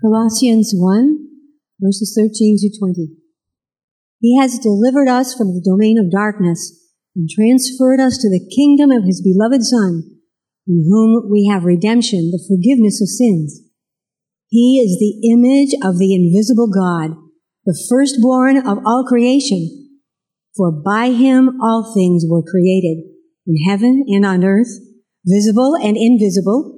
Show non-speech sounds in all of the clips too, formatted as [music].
Colossians 1, verses 13 to 20. He has delivered us from the domain of darkness and transferred us to the kingdom of his beloved Son, in whom we have redemption, the forgiveness of sins. He is the image of the invisible God, the firstborn of all creation. For by him all things were created, in heaven and on earth, visible and invisible,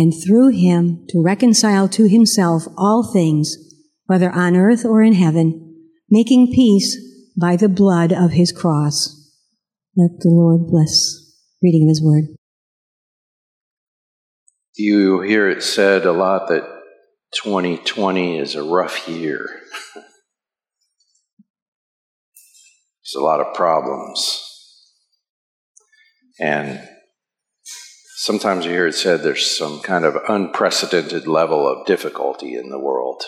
and through him to reconcile to himself all things, whether on earth or in heaven, making peace by the blood of his cross. Let the Lord bless reading of his word. You hear it said a lot that 2020 is a rough year. There's a lot of problems. And sometimes you hear it said there's some kind of unprecedented level of difficulty in the world.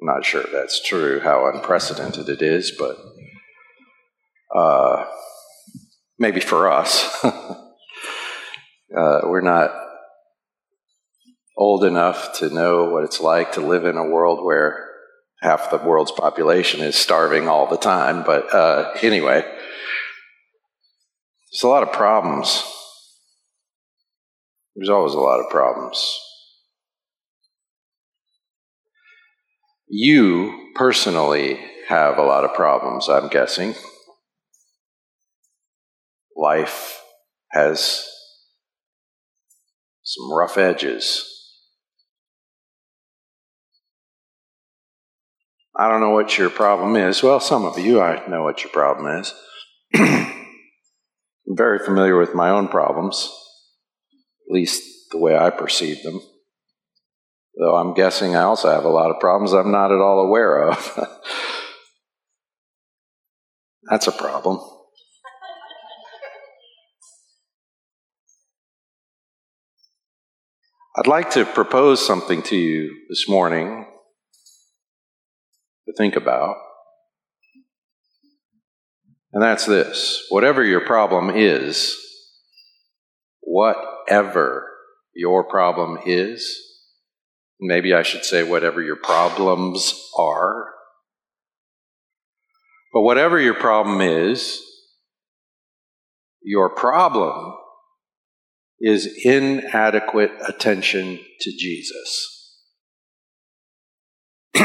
I'm not sure if that's true, how unprecedented it is, but uh, maybe for us. [laughs] uh, we're not old enough to know what it's like to live in a world where half the world's population is starving all the time. But uh, anyway, there's a lot of problems. There's always a lot of problems. You personally have a lot of problems, I'm guessing. Life has some rough edges. I don't know what your problem is. Well, some of you, I know what your problem is. [clears throat] I'm very familiar with my own problems, at least the way I perceive them. Though I'm guessing I also have a lot of problems I'm not at all aware of. [laughs] That's a problem. I'd like to propose something to you this morning to think about. And that's this whatever your problem is, whatever your problem is, Maybe I should say whatever your problems are. But whatever your problem is, your problem is inadequate attention to Jesus. [clears throat]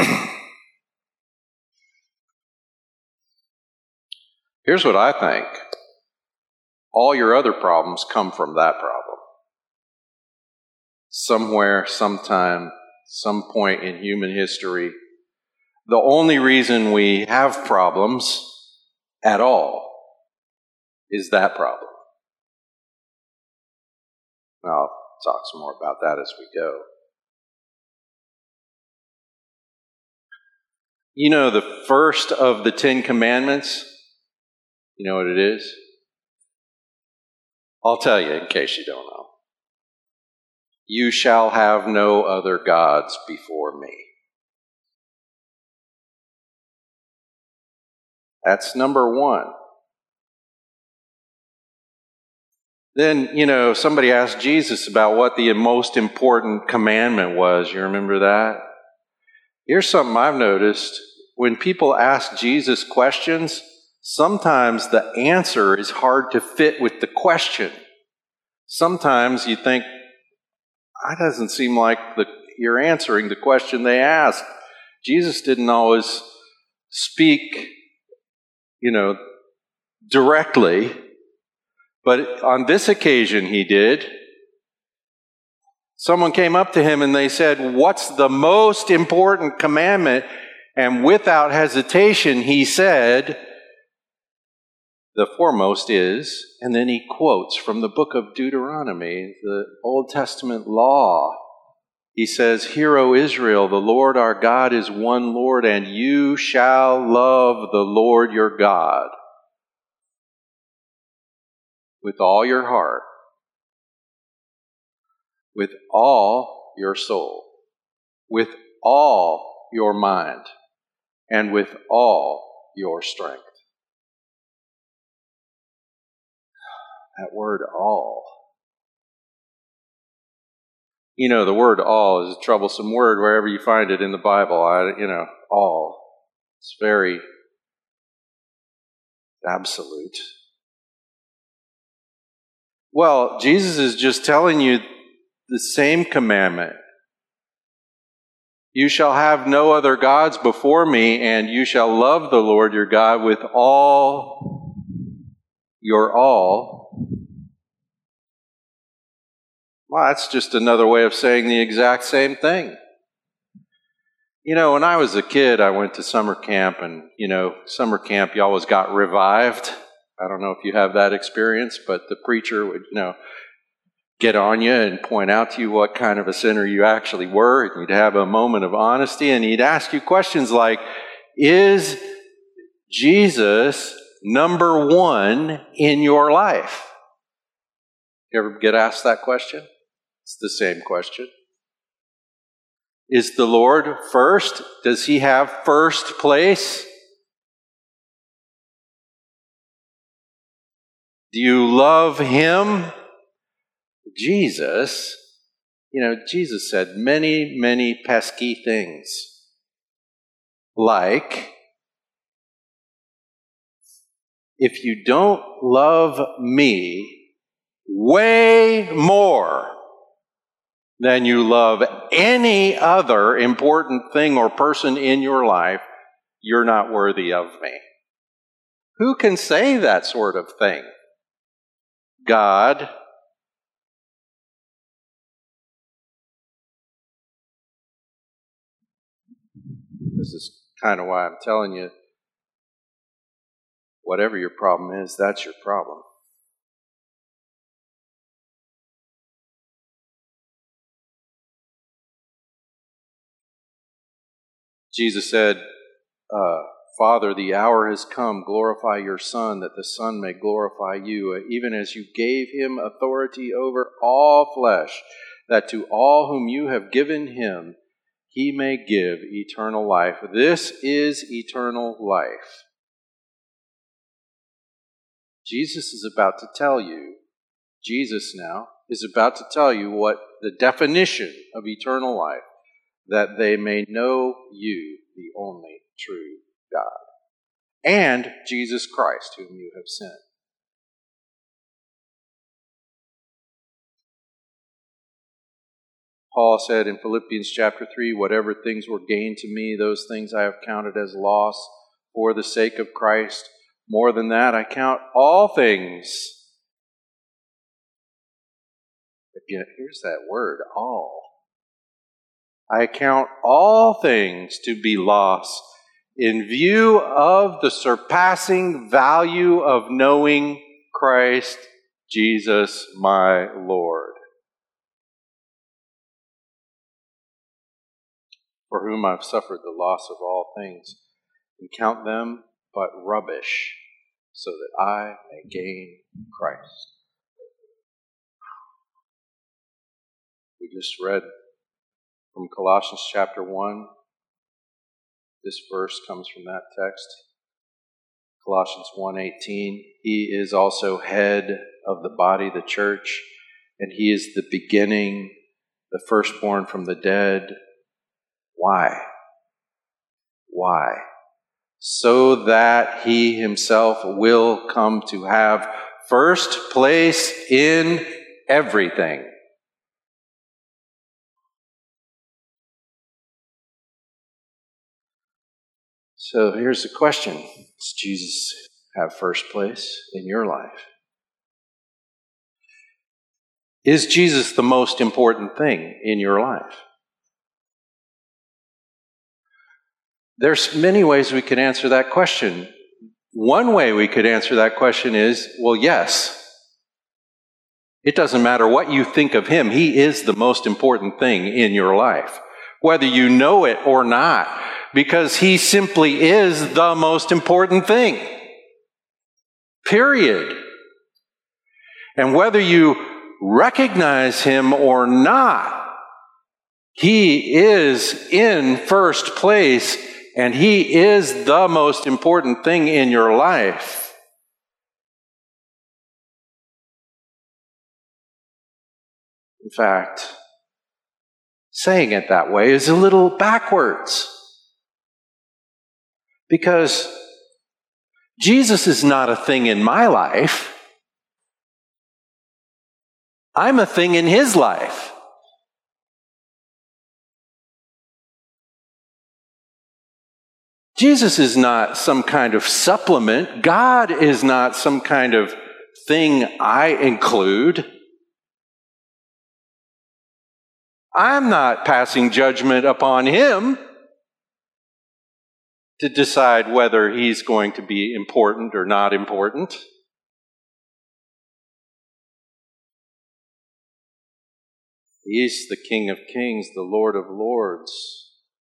Here's what I think all your other problems come from that problem. Somewhere, sometime, some point in human history, the only reason we have problems at all is that problem. I'll talk some more about that as we go. You know, the first of the Ten Commandments, you know what it is? I'll tell you in case you don't know. You shall have no other gods before me. That's number one. Then, you know, somebody asked Jesus about what the most important commandment was. You remember that? Here's something I've noticed. When people ask Jesus questions, sometimes the answer is hard to fit with the question. Sometimes you think, ah, that doesn't seem like the, you're answering the question they asked. Jesus didn't always speak, you know, directly, but on this occasion he did. Someone came up to him and they said, What's the most important commandment? And without hesitation, he said, the foremost is, and then he quotes from the book of Deuteronomy, the Old Testament law. He says, Hear, O Israel, the Lord our God is one Lord, and you shall love the Lord your God with all your heart, with all your soul, with all your mind, and with all your strength. That word all. You know, the word all is a troublesome word wherever you find it in the Bible. I, you know, all. It's very absolute. Well, Jesus is just telling you the same commandment. You shall have no other gods before me, and you shall love the Lord your God with all your all. Well, that's just another way of saying the exact same thing. You know, when I was a kid, I went to summer camp, and, you know, summer camp, you always got revived. I don't know if you have that experience, but the preacher would, you know, get on you and point out to you what kind of a sinner you actually were, and you'd have a moment of honesty, and he'd ask you questions like, Is Jesus number one in your life? You ever get asked that question? It's the same question. Is the Lord first? Does he have first place? Do you love him? Jesus, you know, Jesus said many, many pesky things. Like, if you don't love me way more than you love any other important thing or person in your life, you're not worthy of me. Who can say that sort of thing? God. This is kind of why I'm telling you whatever your problem is, that's your problem. Jesus said, uh, Father, the hour has come. Glorify your Son, that the Son may glorify you, even as you gave him authority over all flesh, that to all whom you have given him, he may give eternal life. This is eternal life. Jesus is about to tell you, Jesus now is about to tell you what the definition of eternal life, that they may know you, the only true God, and Jesus Christ, whom you have sent. Paul said in Philippians chapter 3 Whatever things were gained to me, those things I have counted as loss for the sake of Christ. More than that, I count all things. Again, here's that word, all. I count all things to be lost in view of the surpassing value of knowing Christ Jesus my Lord, for whom I've suffered the loss of all things, and count them but rubbish, so that I may gain Christ. We just read from Colossians chapter 1 this verse comes from that text. Colossians 1:18 He is also head of the body the church and he is the beginning the firstborn from the dead. Why? Why so that he himself will come to have first place in everything So here's the question Does Jesus have first place in your life? Is Jesus the most important thing in your life? There's many ways we could answer that question. One way we could answer that question is well, yes. It doesn't matter what you think of him, he is the most important thing in your life, whether you know it or not, because he simply is the most important thing. Period. And whether you recognize him or not, he is in first place and he is the most important thing in your life. In fact, saying it that way is a little backwards. Because Jesus is not a thing in my life. I'm a thing in his life. Jesus is not some kind of supplement. God is not some kind of thing I include. I'm not passing judgment upon him to decide whether he's going to be important or not important. He's the King of Kings, the Lord of Lords.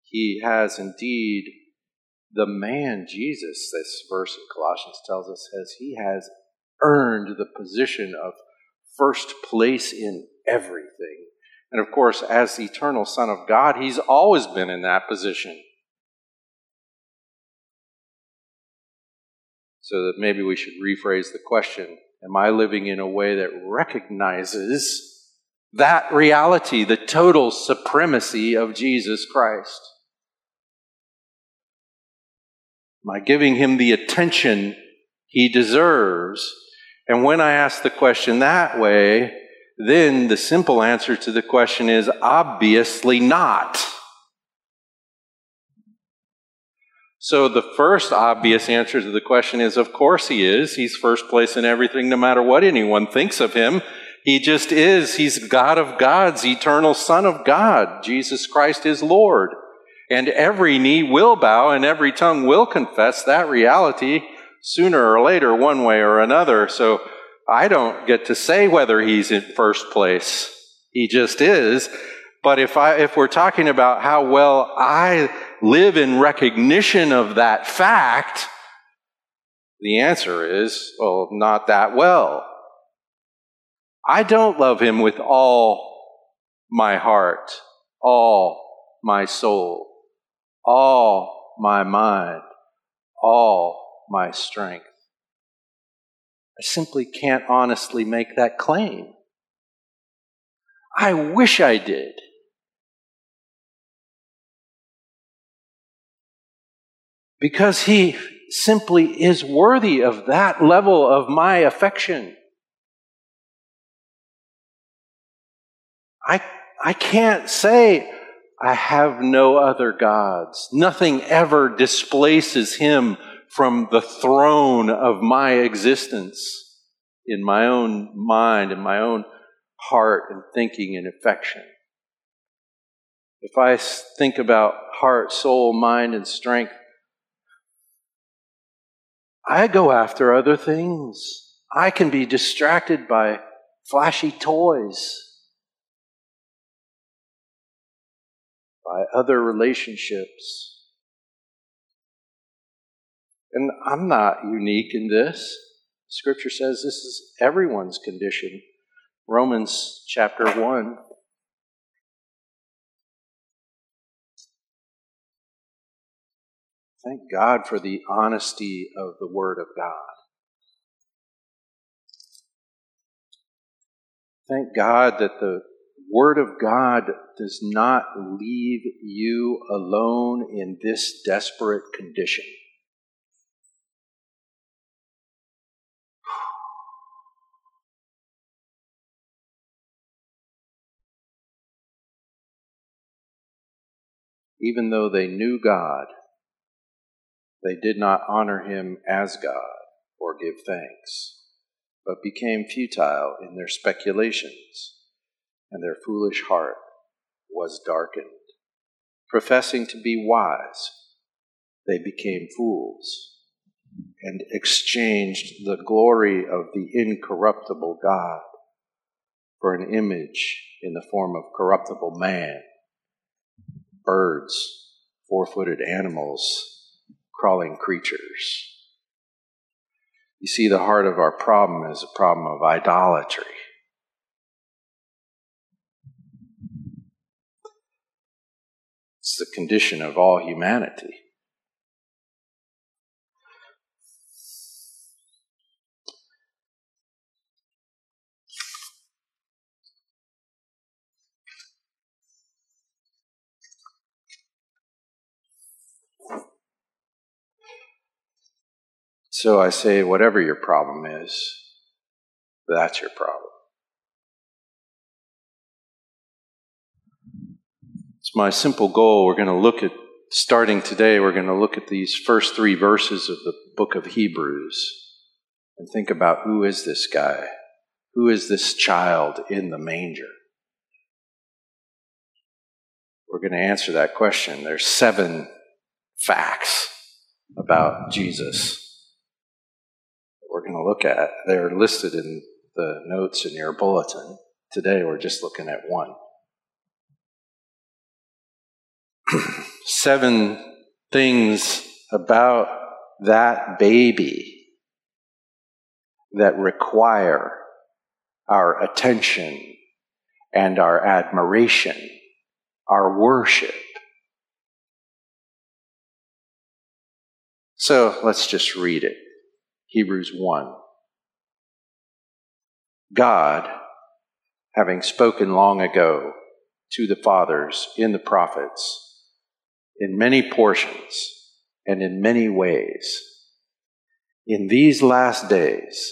He has indeed the man Jesus, this verse in Colossians tells us, says he has earned the position of first place in everything. And of course, as the eternal Son of God, he's always been in that position. So that maybe we should rephrase the question Am I living in a way that recognizes that reality, the total supremacy of Jesus Christ? I giving him the attention he deserves? And when I ask the question that way, then the simple answer to the question is obviously not. So the first obvious answer to the question is of course he is. He's first place in everything, no matter what anyone thinks of him. He just is. He's God of gods, eternal Son of God. Jesus Christ is Lord. And every knee will bow and every tongue will confess that reality sooner or later, one way or another. So I don't get to say whether he's in first place. He just is. But if I, if we're talking about how well I live in recognition of that fact, the answer is, well, not that well. I don't love him with all my heart, all my soul, all my mind, all my strength. I simply can't honestly make that claim. I wish I did. Because he simply is worthy of that level of my affection. I, I can't say I have no other gods. Nothing ever displaces him from the throne of my existence in my own mind and my own heart and thinking and affection. If I think about heart, soul, mind, and strength, I go after other things. I can be distracted by flashy toys, by other relationships. And I'm not unique in this. Scripture says this is everyone's condition. Romans chapter 1. Thank God for the honesty of the Word of God. Thank God that the Word of God does not leave you alone in this desperate condition. even though they knew God, they did not honor him as God or give thanks, but became futile in their speculations, and their foolish heart was darkened. Professing to be wise, they became fools and exchanged the glory of the incorruptible God for an image in the form of corruptible man, birds, four footed animals, crawling creatures. You see, the heart of our problem is a problem of idolatry. It's the condition of all humanity. So I say, whatever your problem is, that's your problem. It's my simple goal. We're going to look at, starting today, we're going to look at these first three verses of the book of Hebrews and think about who is this guy? Who is this child in the manger? We're going to answer that question. There's seven facts about Jesus that we're going to look at. They're listed in the notes in your bulletin. Today we're just looking at one. Seven things about that baby that require our attention and our admiration, our worship. So let's just read it. Hebrews 1. God, having spoken long ago to the fathers in the prophets, in many portions and in many ways, in these last days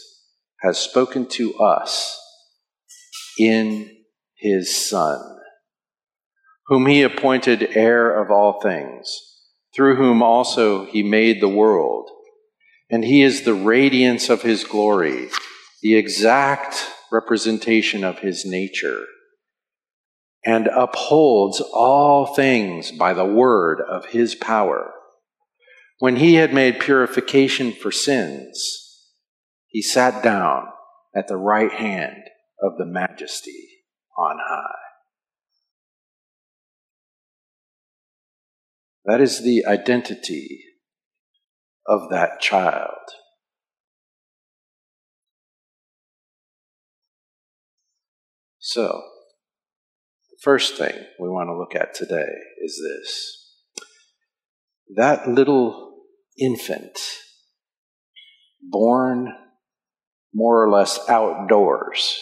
has spoken to us in his Son, whom he appointed heir of all things, through whom also he made the world. And he is the radiance of his glory, the exact representation of his nature, and upholds all things by the word of his power. When he had made purification for sins, he sat down at the right hand of the majesty on high. That is the identity of that child. So, first thing we want to look at today is this that little infant, born more or less outdoors,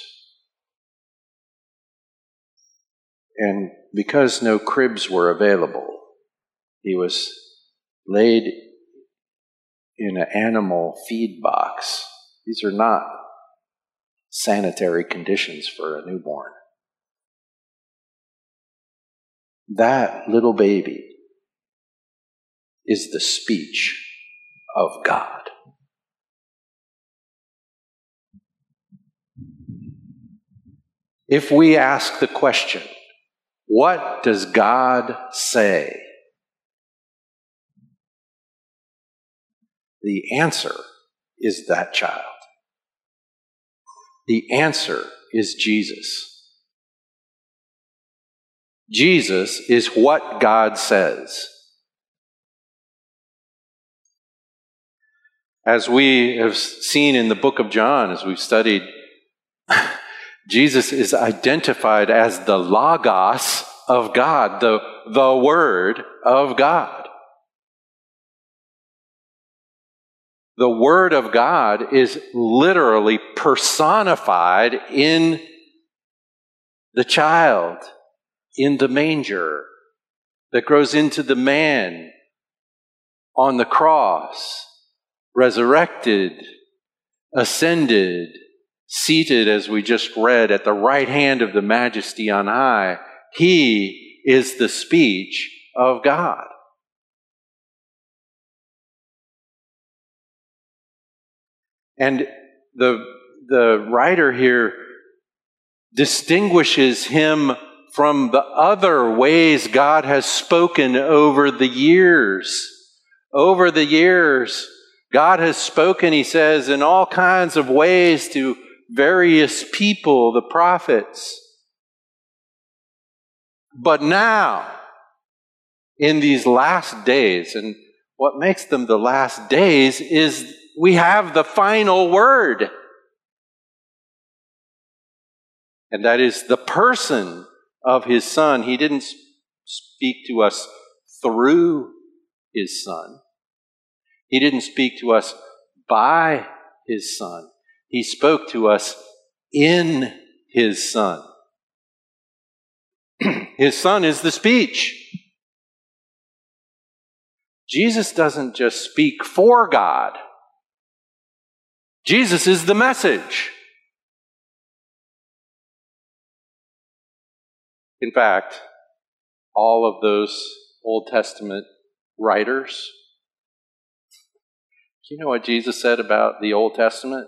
and because no cribs were available, he was laid in an animal feed box. These are not sanitary conditions for a newborn. That little baby is the speech of God. If we ask the question, what does God say? The answer is that child. The answer is Jesus. Jesus is what God says. As we have seen in the book of John, as we've studied, [laughs] Jesus is identified as the Logos of God, the, the Word of God. the Word of God is literally personified in the child, in the manger, that grows into the man on the cross, resurrected, ascended, seated, as we just read, at the right hand of the majesty on high. He is the speech of God. And the, the writer here distinguishes him from the other ways God has spoken over the years. Over the years, God has spoken, he says, in all kinds of ways to various people, the prophets. But now, in these last days, and what makes them the last days is we have the final word. And that is the person of his son. He didn't speak to us through his son. He didn't speak to us by his son. He spoke to us in his son. [clears throat] his son is the speech. Jesus doesn't just speak for God. Jesus is the message. In fact, all of those Old Testament writers, do you know what Jesus said about the Old Testament?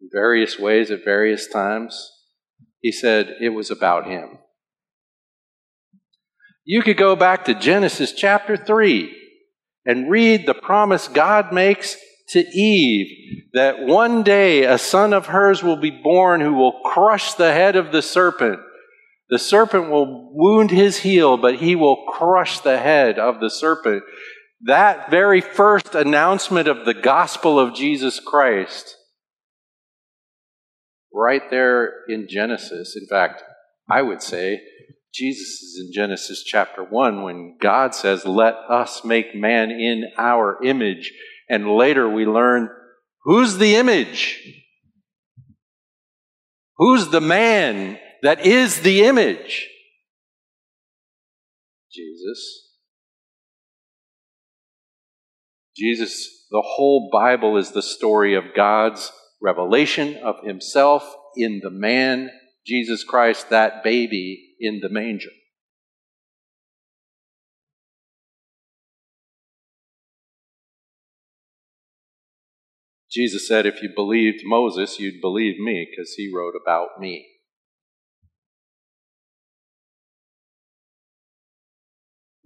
In various ways at various times. He said it was about him. You could go back to Genesis chapter 3 and read the promise God makes to Eve that one day a son of hers will be born who will crush the head of the serpent. The serpent will wound his heel, but he will crush the head of the serpent. That very first announcement of the gospel of Jesus Christ, right there in Genesis, in fact, I would say Jesus is in Genesis chapter 1 when God says, Let us make man in our image. And later we learn who's the image? Who's the man that is the image? Jesus. Jesus, the whole Bible is the story of God's revelation of himself in the man, Jesus Christ, that baby in the manger. Jesus said, if you believed Moses, you'd believe me because he wrote about me.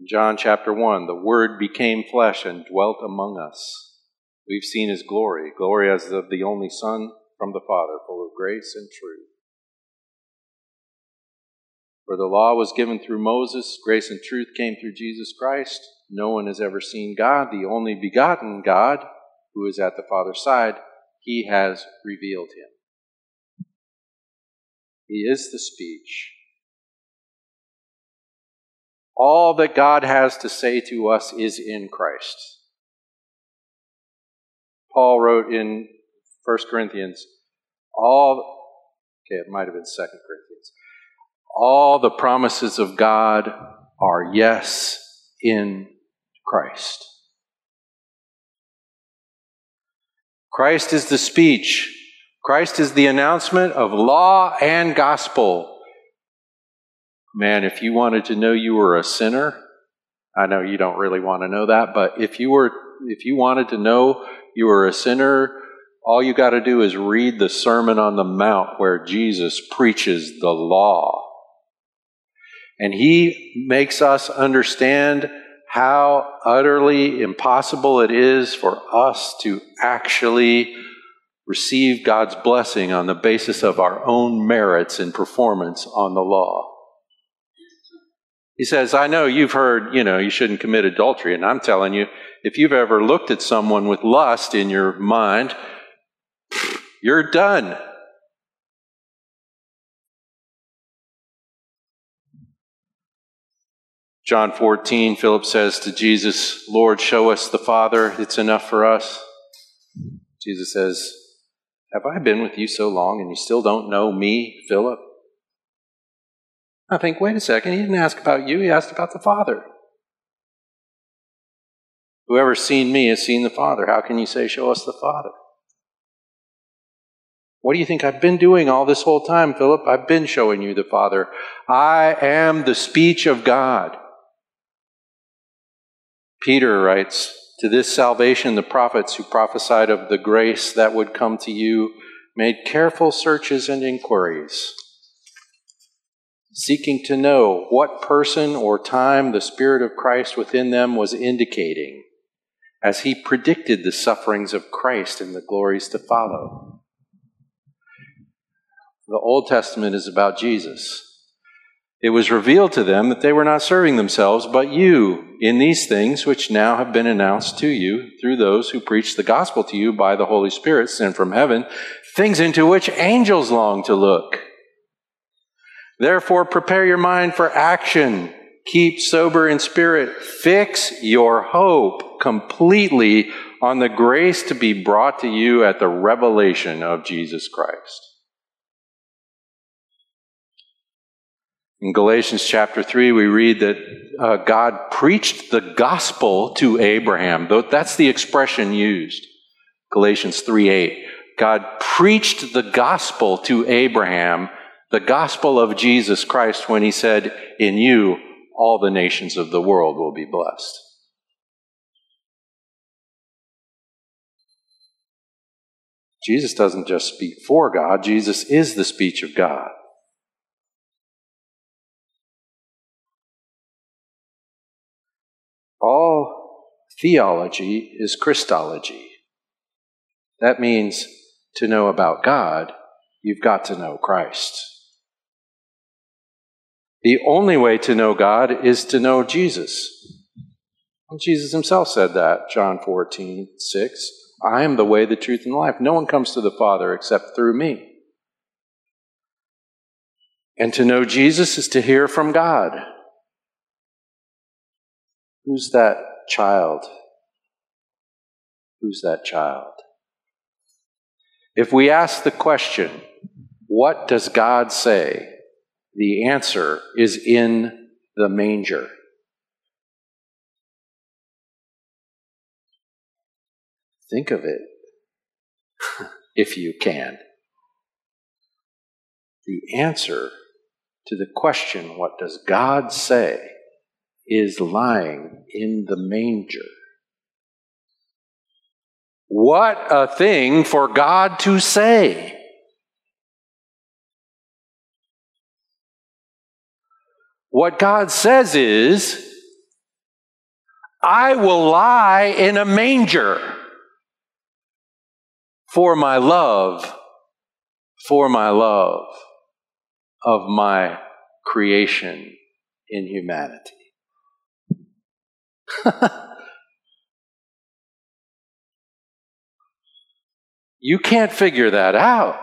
John chapter 1 The Word became flesh and dwelt among us. We've seen his glory, glory as of the only Son from the Father, full of grace and truth. For the law was given through Moses, grace and truth came through Jesus Christ. No one has ever seen God, the only begotten God, who is at the Father's side. He has revealed him. He is the speech. All that God has to say to us is in Christ. Paul wrote in 1 Corinthians, all, okay, it might have been 2 Corinthians all the promises of God are yes in Christ. Christ is the speech. Christ is the announcement of law and gospel. Man, if you wanted to know you were a sinner, I know you don't really want to know that, but if you were if you wanted to know you were a sinner, all you got to do is read the Sermon on the Mount where Jesus preaches the law. And he makes us understand how utterly impossible it is for us to actually receive God's blessing on the basis of our own merits and performance on the law. He says, I know you've heard, you know, you shouldn't commit adultery. And I'm telling you, if you've ever looked at someone with lust in your mind, you're done. John 14, Philip says to Jesus, Lord, show us the Father. It's enough for us. Jesus says, Have I been with you so long and you still don't know me, Philip? I think, wait a second, he didn't ask about you, he asked about the Father. Whoever's seen me has seen the Father. How can you say, Show us the Father? What do you think I've been doing all this whole time, Philip? I've been showing you the Father. I am the speech of God. Peter writes, To this salvation, the prophets who prophesied of the grace that would come to you made careful searches and inquiries, seeking to know what person or time the Spirit of Christ within them was indicating as he predicted the sufferings of Christ and the glories to follow. The Old Testament is about Jesus. It was revealed to them that they were not serving themselves, but you, in these things which now have been announced to you through those who preach the gospel to you by the Holy Spirit sent from heaven, things into which angels long to look. Therefore, prepare your mind for action. Keep sober in spirit. Fix your hope completely on the grace to be brought to you at the revelation of Jesus Christ. In Galatians chapter 3, we read that uh, God preached the gospel to Abraham. That's the expression used. Galatians 3 8. God preached the gospel to Abraham, the gospel of Jesus Christ, when he said, In you, all the nations of the world will be blessed. Jesus doesn't just speak for God, Jesus is the speech of God. Theology is Christology. That means to know about God, you've got to know Christ. The only way to know God is to know Jesus. Jesus himself said that, John 14, 6. I am the way, the truth, and life. No one comes to the Father except through me. And to know Jesus is to hear from God. Who's that child? Who's that child? If we ask the question, what does God say? The answer is in the manger. Think of it, [laughs] if you can. The answer to the question, what does God say, is lying in the manger. What a thing for God to say! What God says is, I will lie in a manger for my love, for my love of my creation in humanity. [laughs] you can't figure that out.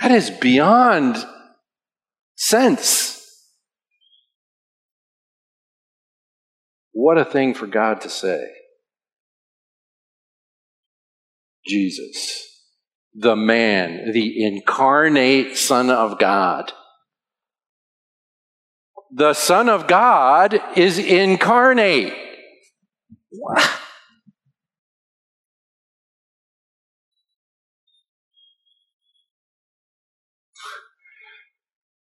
That is beyond sense. What a thing for God to say. Jesus, the man, the incarnate Son of God. The Son of God is incarnate. [laughs]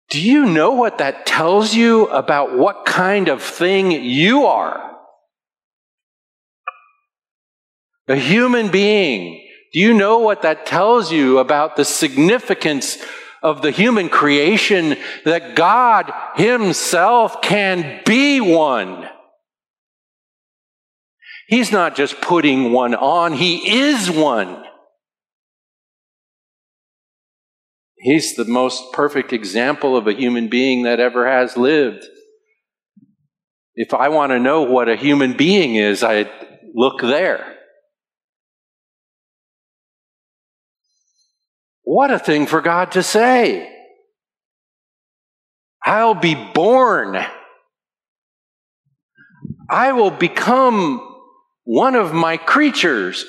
Do you know what that tells you about what kind of thing you are? A human being. Do you know what that tells you about the significance of the human creation that God Himself can be one? He's not just putting one on, He is one. He's the most perfect example of a human being that ever has lived. If I want to know what a human being is, I look there. What a thing for God to say. I'll be born. I will become one of my creatures.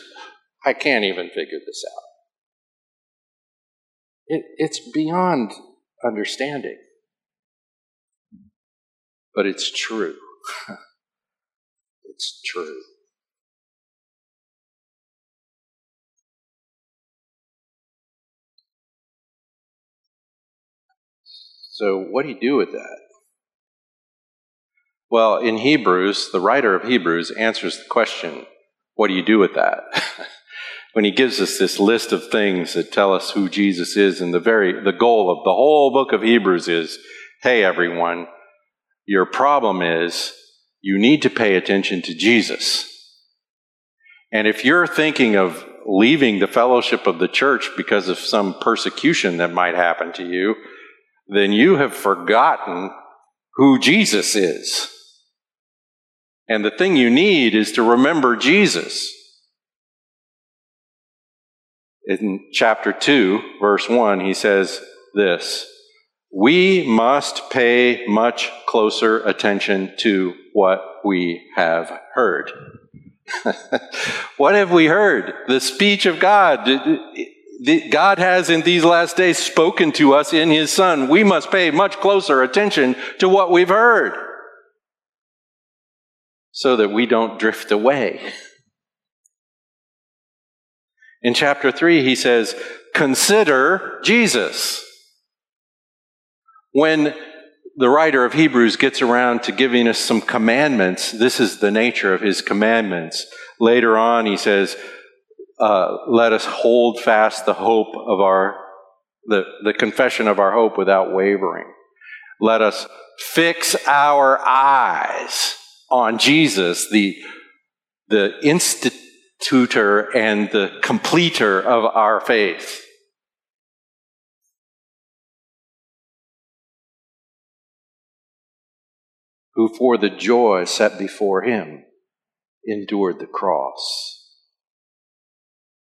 I can't even figure this out. It, it's beyond understanding. But it's true. [laughs] it's true. So, what do you do with that? Well, in Hebrews, the writer of Hebrews answers the question what do you do with that? [laughs] when he gives us this list of things that tell us who Jesus is, and the very the goal of the whole book of Hebrews is, hey everyone, your problem is you need to pay attention to Jesus. And if you're thinking of leaving the fellowship of the church because of some persecution that might happen to you, then you have forgotten who Jesus is. And the thing you need is to remember Jesus. In chapter 2, verse 1, he says this We must pay much closer attention to what we have heard. [laughs] what have we heard? The speech of God. God has in these last days spoken to us in His Son. We must pay much closer attention to what we've heard so that we don't drift away. In chapter 3, he says, Consider Jesus. When the writer of Hebrews gets around to giving us some commandments, this is the nature of his commandments. Later on, he says, uh, Let us hold fast the hope of our, the, the confession of our hope without wavering. Let us fix our eyes on Jesus, the, the institution tutor and the completer of our faith. Who for the joy set before him endured the cross,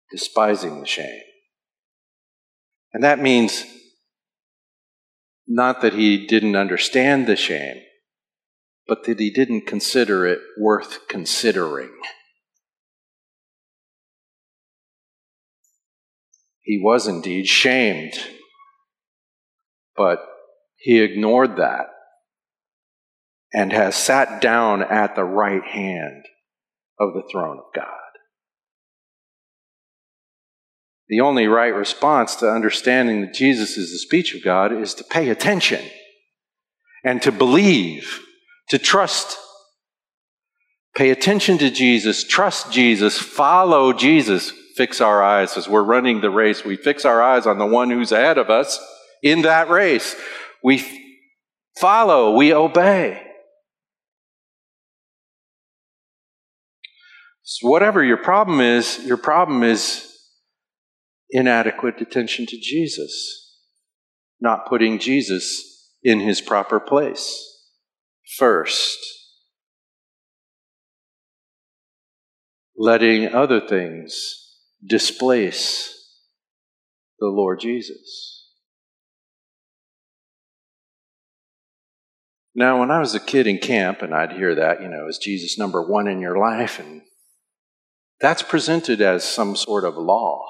despising the shame. And that means not that he didn't understand the shame, but that he didn't consider it worth considering. He was indeed shamed, but he ignored that and has sat down at the right hand of the throne of God. The only right response to understanding that Jesus is the speech of God is to pay attention and to believe, to trust. Pay attention to Jesus, trust Jesus, follow Jesus, fix our eyes as we're running the race. We fix our eyes on the one who's ahead of us in that race. We follow, we obey. So whatever your problem is, your problem is inadequate attention to Jesus, not putting Jesus in his proper place first. Letting other things displace the Lord Jesus. Now, when I was a kid in camp, and I'd hear that, you know, is Jesus number one in your life? And that's presented as some sort of law.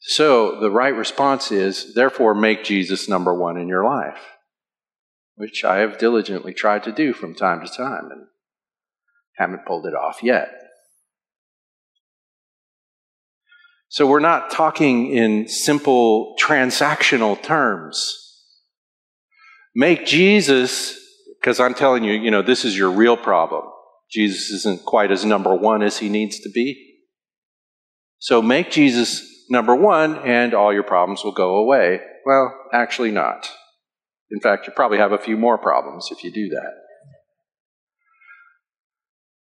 So the right response is, therefore, make Jesus number one in your life, which I have diligently tried to do from time to time and haven't pulled it off yet. So we're not talking in simple transactional terms. Make Jesus, because I'm telling you, you know, this is your real problem. Jesus isn't quite as number one as he needs to be. So make Jesus number one, and all your problems will go away. Well, actually, not. In fact, you probably have a few more problems if you do that.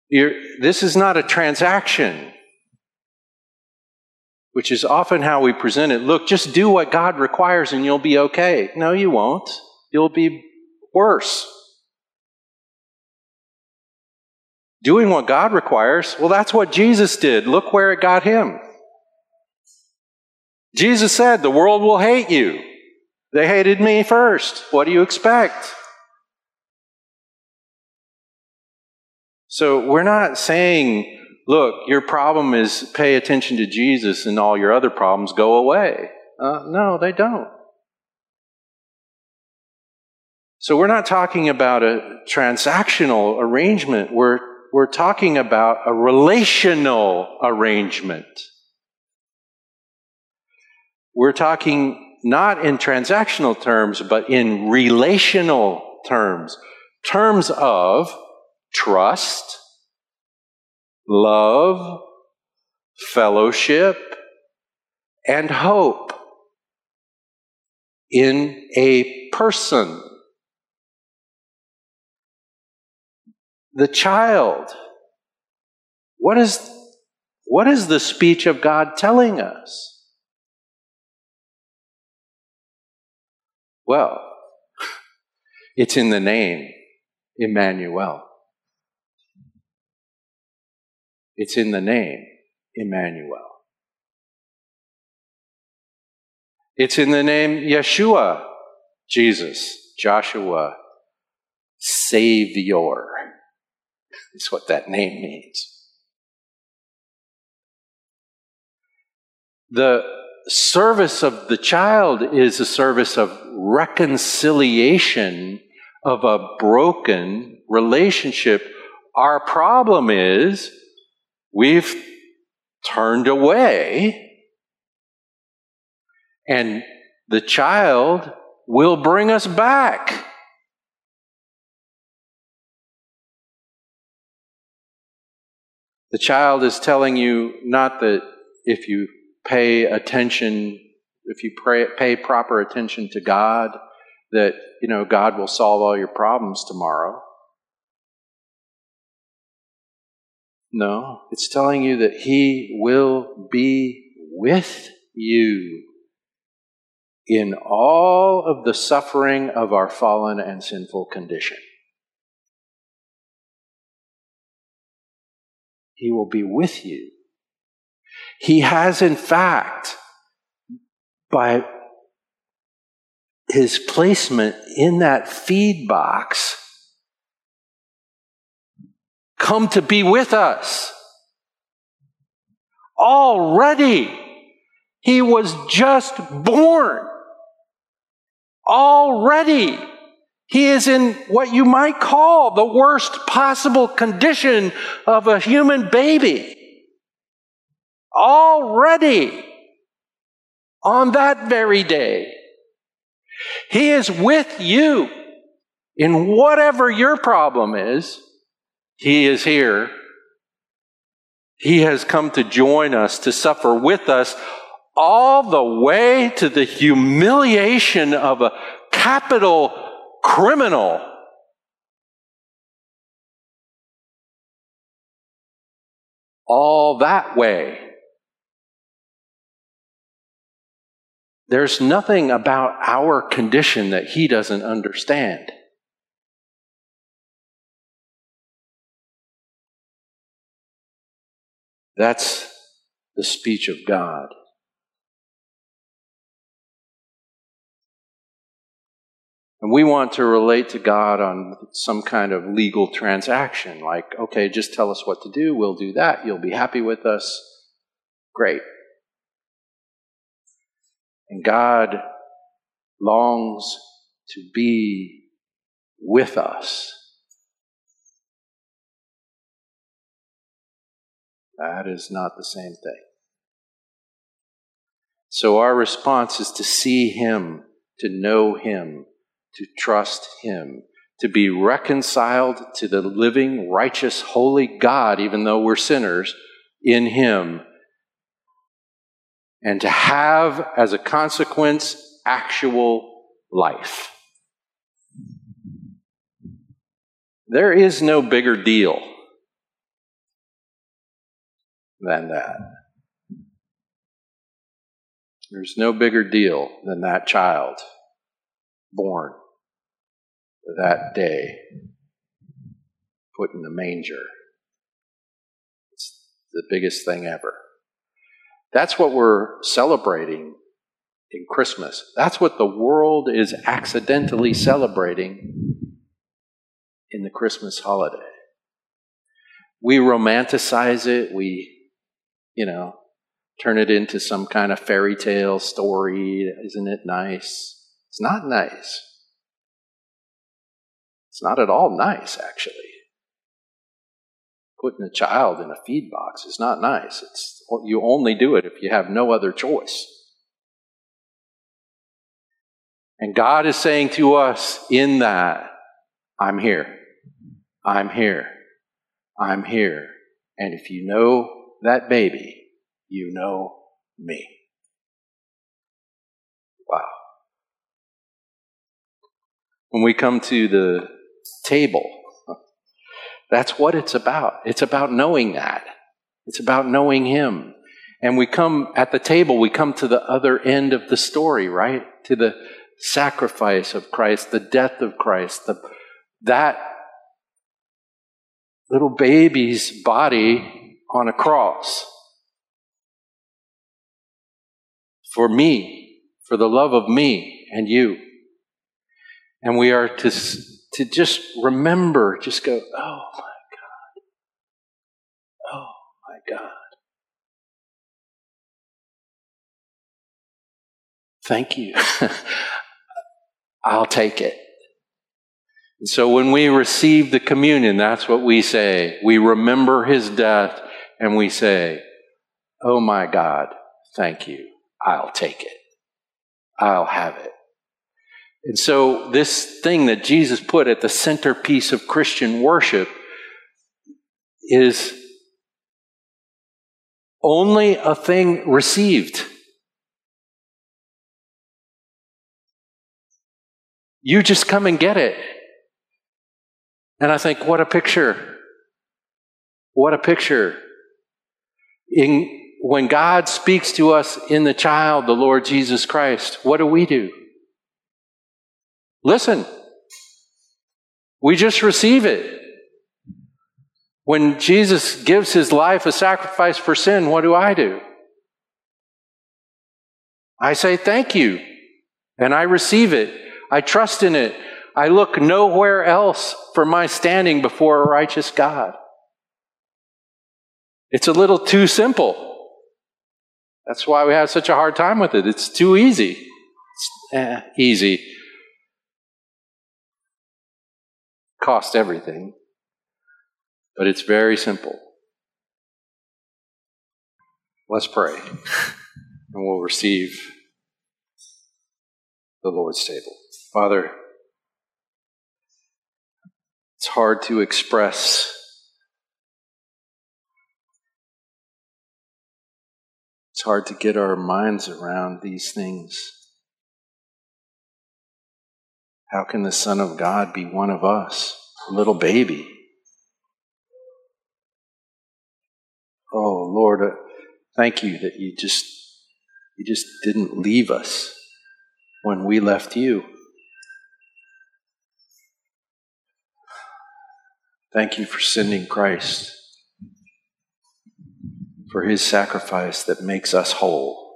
You're, this is not a transaction which is often how we present it. Look, just do what God requires and you'll be okay. No, you won't. You'll be worse. Doing what God requires, well, that's what Jesus did. Look where it got him. Jesus said, The world will hate you. They hated me first. What do you expect? So we're not saying look, your problem is pay attention to Jesus and all your other problems go away. Uh, no, they don't. So we're not talking about a transactional arrangement. We're, we're talking about a relational arrangement. We're talking not in transactional terms, but in relational terms. Terms of trust, love, fellowship, and hope in a person. The child What is, what is the speech of God telling us? Well, it's in the name Emmanuel. It's in the name Emmanuel. It's in the name Yeshua, Jesus, Joshua, Savior. Is what that name means. The service of the child is a service of reconciliation of a broken relationship. Our problem is we've turned away, and the child will bring us back. The child is telling you not that if you pay attention, if you pray, pay proper attention to God, that, you know, God will solve all your problems tomorrow. No, it's telling you that He will be with you in all of the suffering of our fallen and sinful condition. He will be with you. He has, in fact, by his placement in that feed box, come to be with us. Already, he was just born. Already, he is in what you might call the worst possible condition of a human baby. Already, on that very day, he is with you in whatever your problem is. He is here. He has come to join us, to suffer with us, all the way to the humiliation of a capital criminal. All that way. There's nothing about our condition that he doesn't understand. That's the speech of God. And we want to relate to God on some kind of legal transaction, like, okay, just tell us what to do, we'll do that, you'll be happy with us. Great. And God longs to be with us. That is not the same thing. So our response is to see Him, to know Him, to trust Him, to be reconciled to the living, righteous, holy God, even though we're sinners, in Him and to have, as a consequence, actual life. There is no bigger deal than that. There's no bigger deal than that child born that day, put in the manger. It's the biggest thing ever. That's what we're celebrating in Christmas. That's what the world is accidentally celebrating in the Christmas holiday. We romanticize it, we, you know, turn it into some kind of fairy tale story. Isn't it nice? It's not nice. It's not at all nice, actually. Putting a child in a feed box is not nice. It's you only do it if you have no other choice. And God is saying to us in that, I'm here. I'm here. I'm here. And if you know that baby, you know me. Wow. When we come to the table, that's what it's about. It's about knowing that. It's about knowing Him. And we come at the table, we come to the other end of the story, right? To the sacrifice of Christ, the death of Christ, the, that little baby's body on a cross. For me, for the love of me and you. And we are to, to just remember, just go, oh my God. Oh my God. Thank you. [laughs] I'll take it. And so when we receive the communion, that's what we say. We remember his death and we say, Oh my God, thank you. I'll take it. I'll have it. And so this thing that Jesus put at the centerpiece of Christian worship is only a thing received. You just come and get it. And I think, what a picture. What a picture. In, when God speaks to us in the child, the Lord Jesus Christ, what do we do? Listen. We just receive it. When Jesus gives his life a sacrifice for sin, what do I do? I say thank you, and I receive it. I trust in it. I look nowhere else for my standing before a righteous God. It's a little too simple. That's why we have such a hard time with it. It's too easy. It's, eh, easy. Cost everything. But it's very simple. Let's pray, [laughs] and we'll receive the Lord's table. Father, it's hard to express. It's hard to get our minds around these things. How can the Son of God be one of us, a little baby? Oh Lord, uh, thank you that you just you just didn't leave us when we left you. Thank you for sending Christ, for his sacrifice that makes us whole.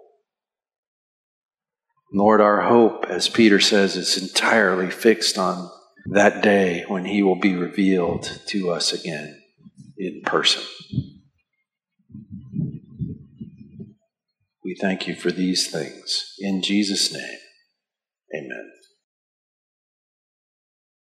Lord, our hope, as Peter says, is entirely fixed on that day when he will be revealed to us again in person. We thank you for these things. In Jesus' name, amen.